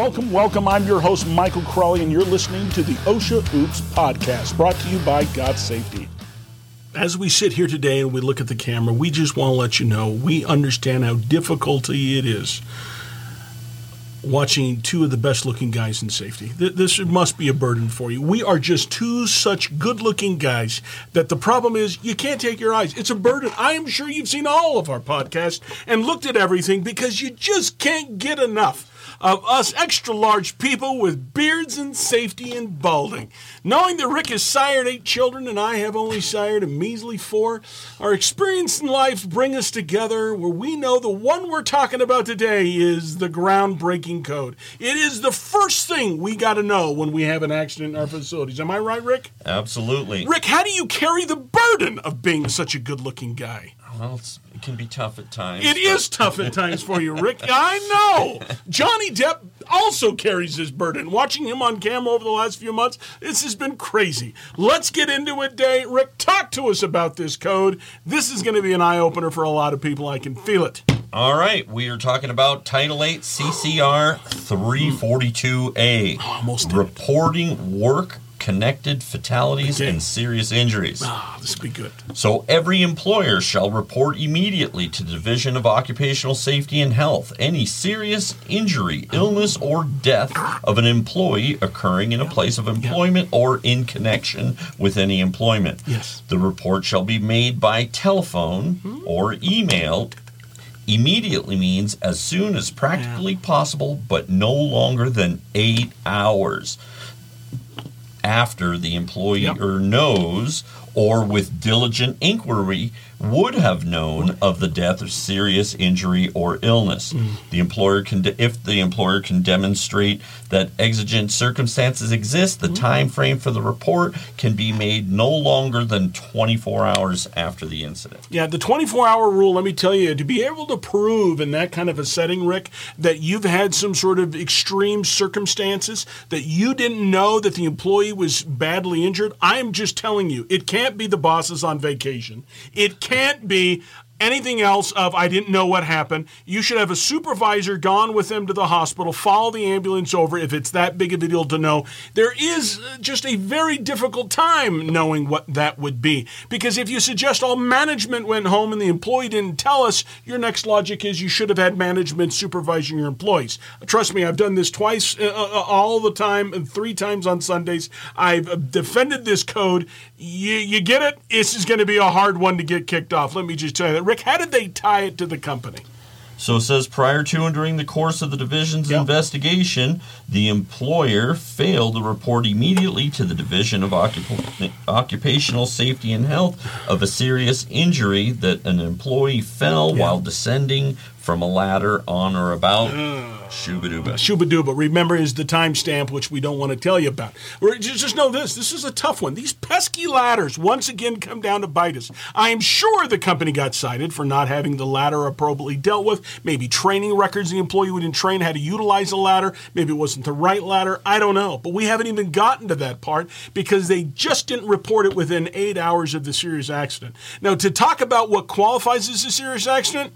Welcome, welcome. I'm your host, Michael Crawley, and you're listening to the OSHA Oops podcast, brought to you by Got Safety. As we sit here today and we look at the camera, we just want to let you know we understand how difficult it is watching two of the best looking guys in safety. This must be a burden for you. We are just two such good looking guys that the problem is you can't take your eyes. It's a burden. I am sure you've seen all of our podcasts and looked at everything because you just can't get enough of us extra large people with beards and safety and balding. Knowing that Rick has sired eight children and I have only sired a measly four, our experience in life bring us together where we know the one we're talking about today is the groundbreaking code. It is the first thing we got to know when we have an accident in our facilities. Am I right, Rick? Absolutely. Rick, how do you carry the burden of being such a good looking guy? Well, it can be tough at times. It is tough at times for you, Rick. I know. Johnny Depp also carries this burden. Watching him on camera over the last few months, this has been crazy. Let's get into it, Day. Rick, talk to us about this code. This is going to be an eye opener for a lot of people. I can feel it. All right, we are talking about Title 8 CCR 342A. Oh, almost reporting work connected fatalities and serious injuries. Ah, this would be good. So every employer shall report immediately to the Division of Occupational Safety and Health any serious injury, illness, or death of an employee occurring in a place of employment or in connection with any employment. Yes. The report shall be made by telephone mm-hmm. or email immediately means as soon as practically yeah. possible, but no longer than eight hours after the employer yep. knows or with diligent inquiry would have known of the death or serious injury or illness. Mm. The employer can, de- if the employer can demonstrate that exigent circumstances exist, the mm. time frame for the report can be made no longer than 24 hours after the incident. Yeah, the 24 hour rule. Let me tell you, to be able to prove in that kind of a setting, Rick, that you've had some sort of extreme circumstances that you didn't know that the employee was badly injured. I am just telling you, it can't be the bosses on vacation. It can't be anything else of I didn't know what happened. You should have a supervisor gone with them to the hospital, follow the ambulance over if it's that big of a deal to know. There is just a very difficult time knowing what that would be. Because if you suggest all management went home and the employee didn't tell us, your next logic is you should have had management supervising your employees. Trust me, I've done this twice uh, uh, uh all the time and three times on Sundays. I've defended this code. You, you get it? This is going to be a hard one to get kicked off. Let me just tell you that. Rick, how did they tie it to the company? So it says prior to and during the course of the division's yep. investigation, the employer failed to report immediately to the Division of Occup- Occupational Safety and Health of a serious injury that an employee fell while descending from a ladder on or about. Uh. Shubaduba. Shubaduba. Remember, is the timestamp, which we don't want to tell you about. Or just know this this is a tough one. These pesky ladders once again come down to bite us. I am sure the company got cited for not having the ladder appropriately dealt with. Maybe training records the employee wouldn't train how to utilize a ladder. Maybe it wasn't the right ladder. I don't know. But we haven't even gotten to that part because they just didn't report it within eight hours of the serious accident. Now, to talk about what qualifies as a serious accident,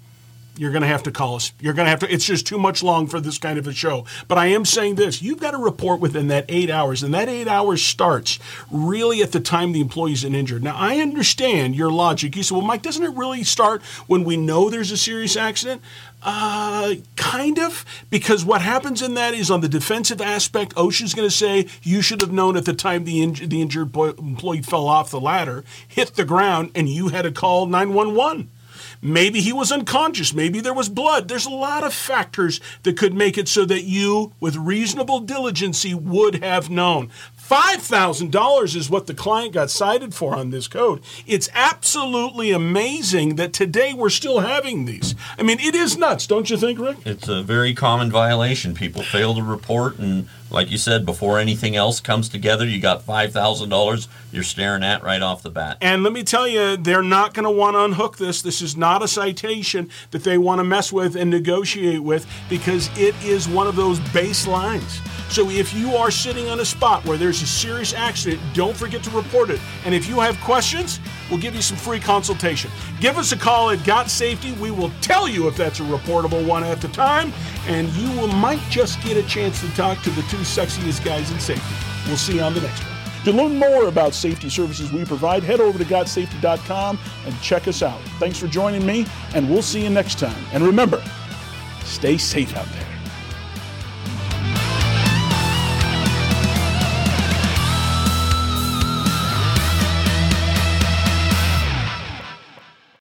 you're going to have to call us. You're going to have to. It's just too much long for this kind of a show. But I am saying this: you've got to report within that eight hours, and that eight hours starts really at the time the employee's injured. Now, I understand your logic. You said, "Well, Mike, doesn't it really start when we know there's a serious accident?" Uh, kind of, because what happens in that is on the defensive aspect, OSHA's going to say you should have known at the time the, in- the injured employee fell off the ladder, hit the ground, and you had to call 911. Maybe he was unconscious. Maybe there was blood. There's a lot of factors that could make it so that you, with reasonable diligence, would have known. $5,000 is what the client got cited for on this code. It's absolutely amazing that today we're still having these. I mean, it is nuts, don't you think, Rick? It's a very common violation. People fail to report, and like you said, before anything else comes together, you got $5,000 you're staring at right off the bat. And let me tell you, they're not going to want to unhook this. This is not a citation that they want to mess with and negotiate with because it is one of those baselines. So if you are sitting on a spot where there's a serious accident, don't forget to report it. And if you have questions, we'll give you some free consultation. Give us a call at Got Safety. We will tell you if that's a reportable one at the time. and you will, might just get a chance to talk to the two sexiest guys in safety. We'll see you on the next one. To learn more about safety services we provide, head over to gotsafety.com and check us out. Thanks for joining me, and we'll see you next time. And remember, stay safe out there.